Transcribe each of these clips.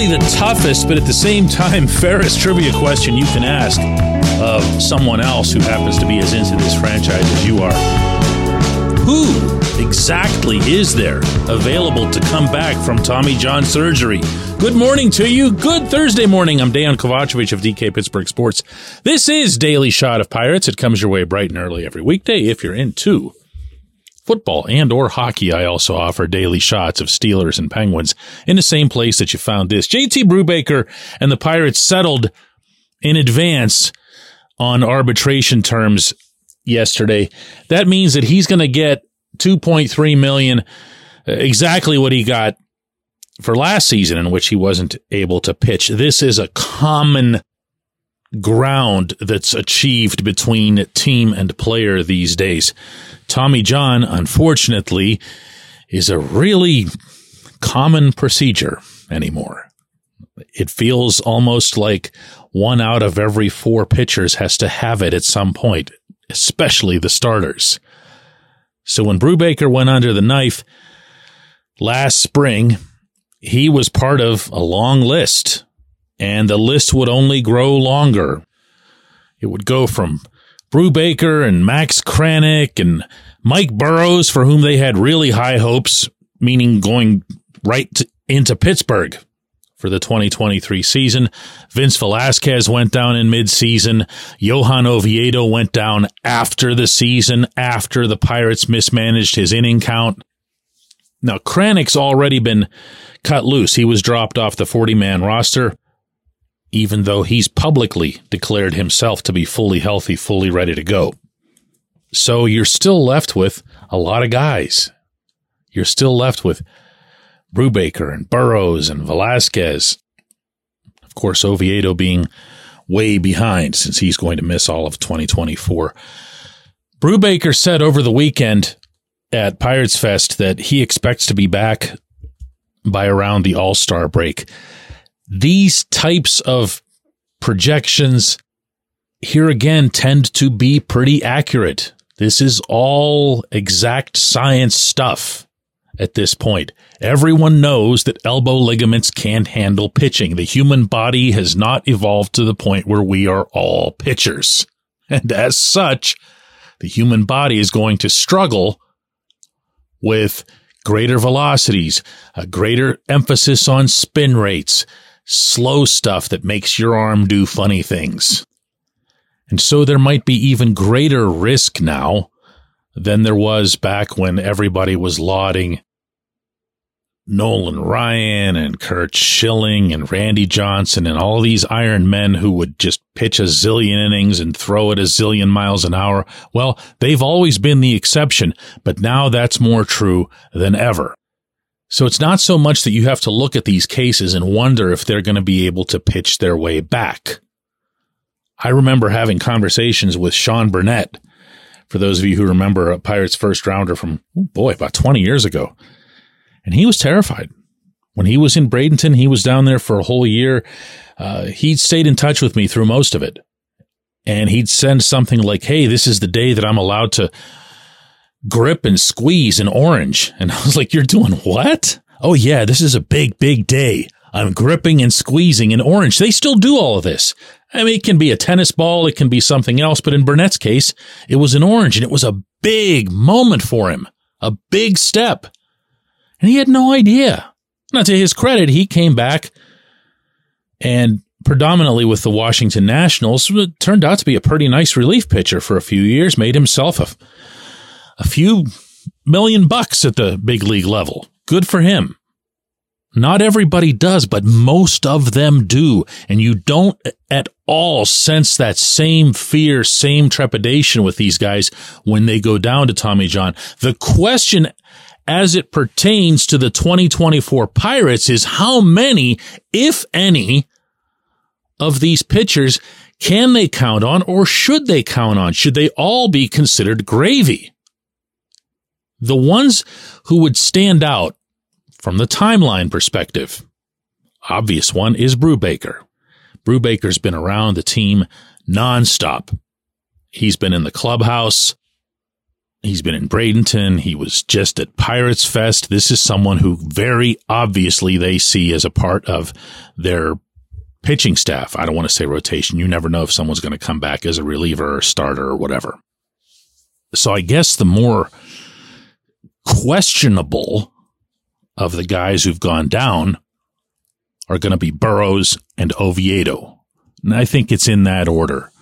probably the toughest, but at the same time, fairest trivia question you can ask of someone else who happens to be as into this franchise as you are. Who exactly is there available to come back from Tommy John surgery? Good morning to you. Good Thursday morning. I'm Dejan Kovacevic of DK Pittsburgh Sports. This is Daily Shot of Pirates. It comes your way bright and early every weekday if you're into football and or hockey. I also offer daily shots of Steelers and Penguins in the same place that you found this. JT Brubaker and the Pirates settled in advance on arbitration terms yesterday. That means that he's going to get 2.3 million, uh, exactly what he got for last season in which he wasn't able to pitch. This is a common ground that's achieved between team and player these days. Tommy John, unfortunately, is a really common procedure anymore. It feels almost like one out of every four pitchers has to have it at some point, especially the starters. So when Brubaker went under the knife last spring, he was part of a long list and the list would only grow longer. It would go from Brubaker and Max Kranick and Mike Burrows, for whom they had really high hopes, meaning going right to, into Pittsburgh for the 2023 season. Vince Velasquez went down in midseason. Johan Oviedo went down after the season, after the Pirates mismanaged his inning count. Now, Kranick's already been cut loose. He was dropped off the 40 man roster even though he's publicly declared himself to be fully healthy, fully ready to go. So you're still left with a lot of guys. You're still left with Brubaker and Burrows and Velasquez. Of course, Oviedo being way behind since he's going to miss all of 2024. Brubaker said over the weekend at Pirates Fest that he expects to be back by around the All Star break these types of projections here again tend to be pretty accurate. This is all exact science stuff at this point. Everyone knows that elbow ligaments can't handle pitching. The human body has not evolved to the point where we are all pitchers. And as such, the human body is going to struggle with greater velocities, a greater emphasis on spin rates, slow stuff that makes your arm do funny things. And so there might be even greater risk now than there was back when everybody was lauding Nolan Ryan and Curt Schilling and Randy Johnson and all these Iron Men who would just pitch a zillion innings and throw it a zillion miles an hour. Well, they've always been the exception, but now that's more true than ever. So it's not so much that you have to look at these cases and wonder if they're going to be able to pitch their way back. I remember having conversations with Sean Burnett, for those of you who remember a Pirates first rounder from, oh boy, about 20 years ago. And he was terrified. When he was in Bradenton, he was down there for a whole year. Uh, he stayed in touch with me through most of it. And he'd send something like, Hey, this is the day that I'm allowed to grip and squeeze an orange. And I was like, you're doing what? Oh yeah, this is a big, big day. I'm gripping and squeezing an orange. They still do all of this. I mean, it can be a tennis ball. It can be something else. But in Burnett's case, it was an orange and it was a big moment for him, a big step. And he had no idea. Now to his credit, he came back and predominantly with the Washington Nationals, turned out to be a pretty nice relief pitcher for a few years, made himself a a few million bucks at the big league level. Good for him. Not everybody does, but most of them do. And you don't at all sense that same fear, same trepidation with these guys when they go down to Tommy John. The question as it pertains to the 2024 Pirates is how many, if any, of these pitchers can they count on or should they count on? Should they all be considered gravy? The ones who would stand out from the timeline perspective, obvious one is Brubaker. Brubaker's been around the team nonstop. He's been in the clubhouse He's been in Bradenton. He was just at Pirates Fest. This is someone who very obviously they see as a part of their pitching staff. I don't want to say rotation. You never know if someone's going to come back as a reliever or starter or whatever. So I guess the more questionable of the guys who've gone down are going to be Burrows and Oviedo. And I think it's in that order.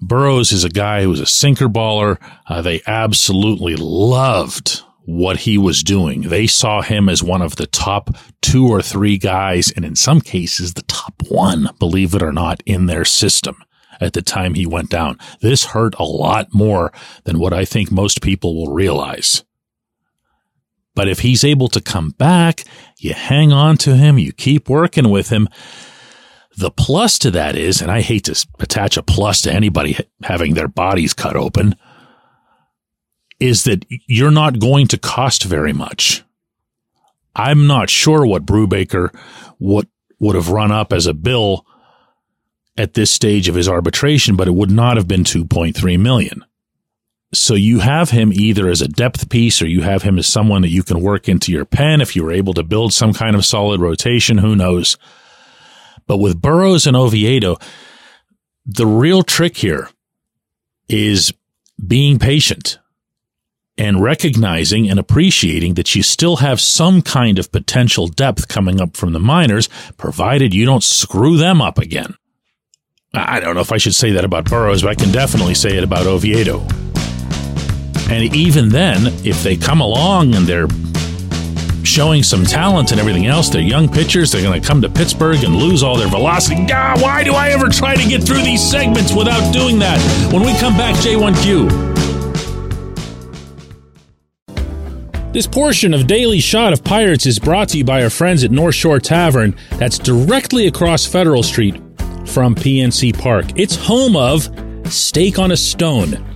Burrows is a guy who was a sinker baller. Uh, they absolutely loved what he was doing. They saw him as one of the top two or three guys, and in some cases, the top one, believe it or not, in their system at the time he went down. This hurt a lot more than what I think most people will realize. But if he's able to come back, you hang on to him, you keep working with him. The plus to that is, and I hate to attach a plus to anybody having their bodies cut open, is that you're not going to cost very much. I'm not sure what Brubaker would, would have run up as a bill at this stage of his arbitration, but it would not have been 2.3 million. So you have him either as a depth piece or you have him as someone that you can work into your pen if you were able to build some kind of solid rotation. Who knows? But with Burrows and Oviedo, the real trick here is being patient and recognizing and appreciating that you still have some kind of potential depth coming up from the minors, provided you don't screw them up again. I don't know if I should say that about Burrows, but I can definitely say it about Oviedo. And even then, if they come along and they're showing some talent and everything else, they're young pitchers, they're going to come to Pittsburgh and lose all their velocity. God, why do I ever try to get through these segments without doing that? When we come back, J1Q. This portion of Daily Shot of Pirates is brought to you by our friends at North Shore Tavern, that's directly across Federal Street from PNC Park. It's home of Steak on a Stone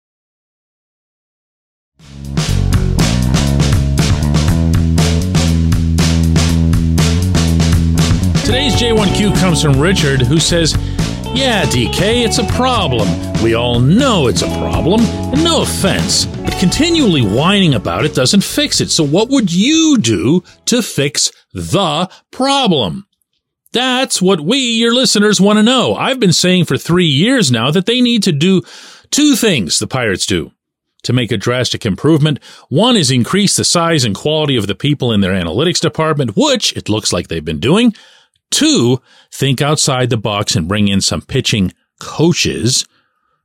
Today's J1Q comes from Richard, who says, Yeah, DK, it's a problem. We all know it's a problem, and no offense, but continually whining about it doesn't fix it. So, what would you do to fix the problem? That's what we, your listeners, want to know. I've been saying for three years now that they need to do two things the Pirates do to make a drastic improvement. One is increase the size and quality of the people in their analytics department, which it looks like they've been doing. Two, think outside the box and bring in some pitching coaches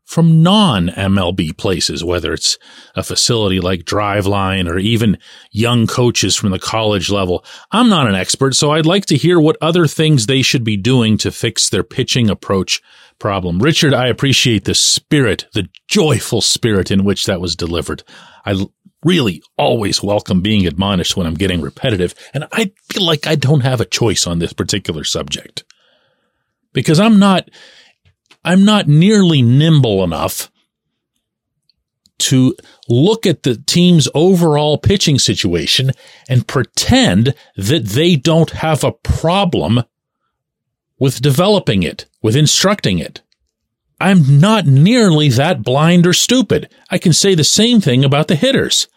from non MLB places, whether it's a facility like Driveline or even young coaches from the college level. I'm not an expert, so I'd like to hear what other things they should be doing to fix their pitching approach problem. Richard, I appreciate the spirit, the joyful spirit in which that was delivered. I really always welcome being admonished when I'm getting repetitive. And I feel like I don't have a choice on this particular subject because I'm not, I'm not nearly nimble enough to look at the team's overall pitching situation and pretend that they don't have a problem with developing it, with instructing it. I'm not nearly that blind or stupid. I can say the same thing about the hitters.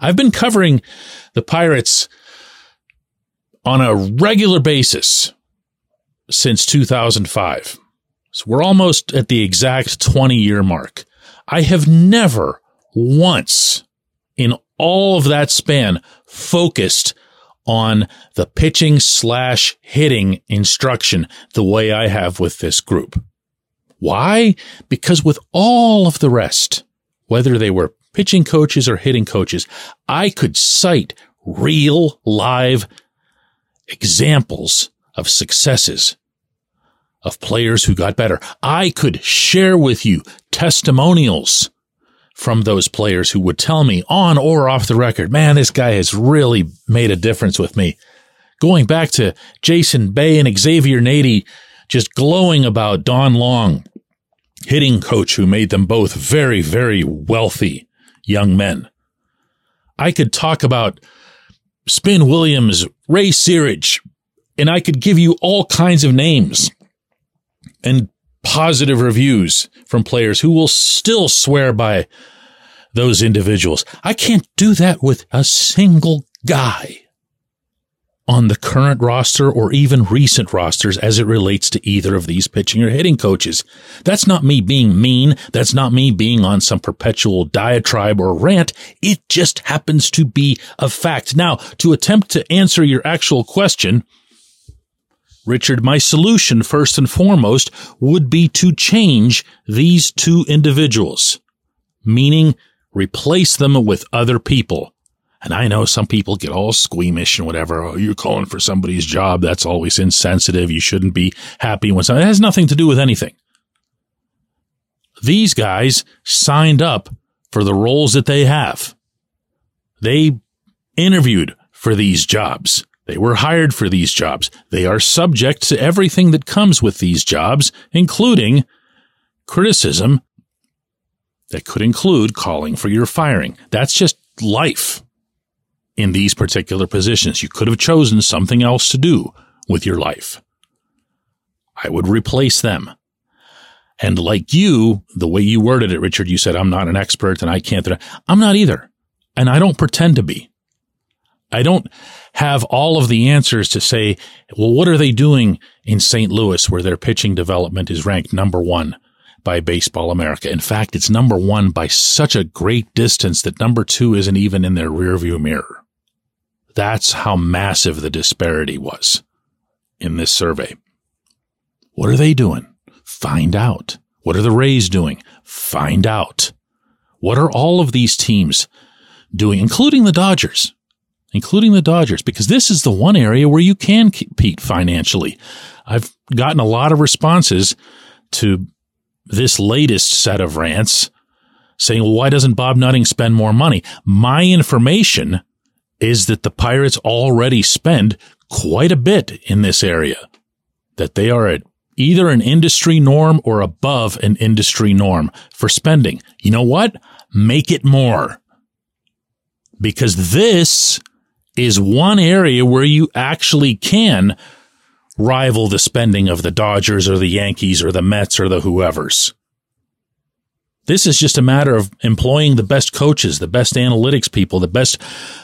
I've been covering the Pirates on a regular basis since 2005. So we're almost at the exact 20 year mark. I have never once in all of that span focused on the pitching slash hitting instruction the way I have with this group. Why? Because with all of the rest, whether they were pitching coaches or hitting coaches, I could cite real live examples of successes of players who got better. I could share with you testimonials from those players who would tell me on or off the record, man, this guy has really made a difference with me. Going back to Jason Bay and Xavier Nady just glowing about Don Long, hitting coach who made them both very, very wealthy young men. I could talk about Spin Williams, Ray Searage, and I could give you all kinds of names and positive reviews from players who will still swear by those individuals. I can't do that with a single guy on the current roster or even recent rosters as it relates to either of these pitching or hitting coaches. That's not me being mean. That's not me being on some perpetual diatribe or rant. It just happens to be a fact. Now, to attempt to answer your actual question, Richard, my solution first and foremost would be to change these two individuals, meaning replace them with other people. And I know some people get all squeamish and whatever. Oh, you're calling for somebody's job. That's always insensitive. You shouldn't be happy when something, it has nothing to do with anything. These guys signed up for the roles that they have. They interviewed for these jobs. They were hired for these jobs. They are subject to everything that comes with these jobs, including criticism that could include calling for your firing. That's just life in these particular positions. You could have chosen something else to do with your life. I would replace them. And like you, the way you worded it, Richard, you said, I'm not an expert and I can't. I'm not either. And I don't pretend to be. I don't have all of the answers to say, well, what are they doing in St. Louis where their pitching development is ranked number one by Baseball America? In fact, it's number one by such a great distance that number two isn't even in their rearview mirror. That's how massive the disparity was in this survey. What are they doing? Find out. What are the Rays doing? Find out. What are all of these teams doing, including the Dodgers? including the Dodgers, because this is the one area where you can compete financially. I've gotten a lot of responses to this latest set of rants saying, well, why doesn't Bob Nutting spend more money? My information is that the Pirates already spend quite a bit in this area, that they are at either an industry norm or above an industry norm for spending. You know what? Make it more. Because this is one area where you actually can rival the spending of the Dodgers or the Yankees or the Mets or the whoever's. This is just a matter of employing the best coaches, the best analytics people, the best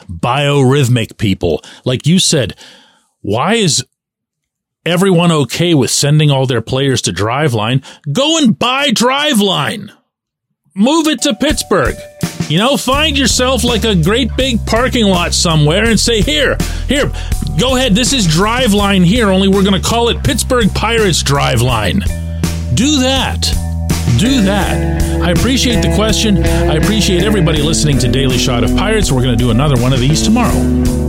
biorhythmic people. Like you said, why is everyone okay with sending all their players to Driveline? Go and buy Driveline. Move it to Pittsburgh. You know, find yourself like a great big parking lot somewhere and say, here, here, go ahead. This is Driveline here, only we're going to call it Pittsburgh Pirates Driveline. Do that. Do that. I appreciate the question. I appreciate everybody listening to Daily Shot of Pirates. We're going to do another one of these tomorrow.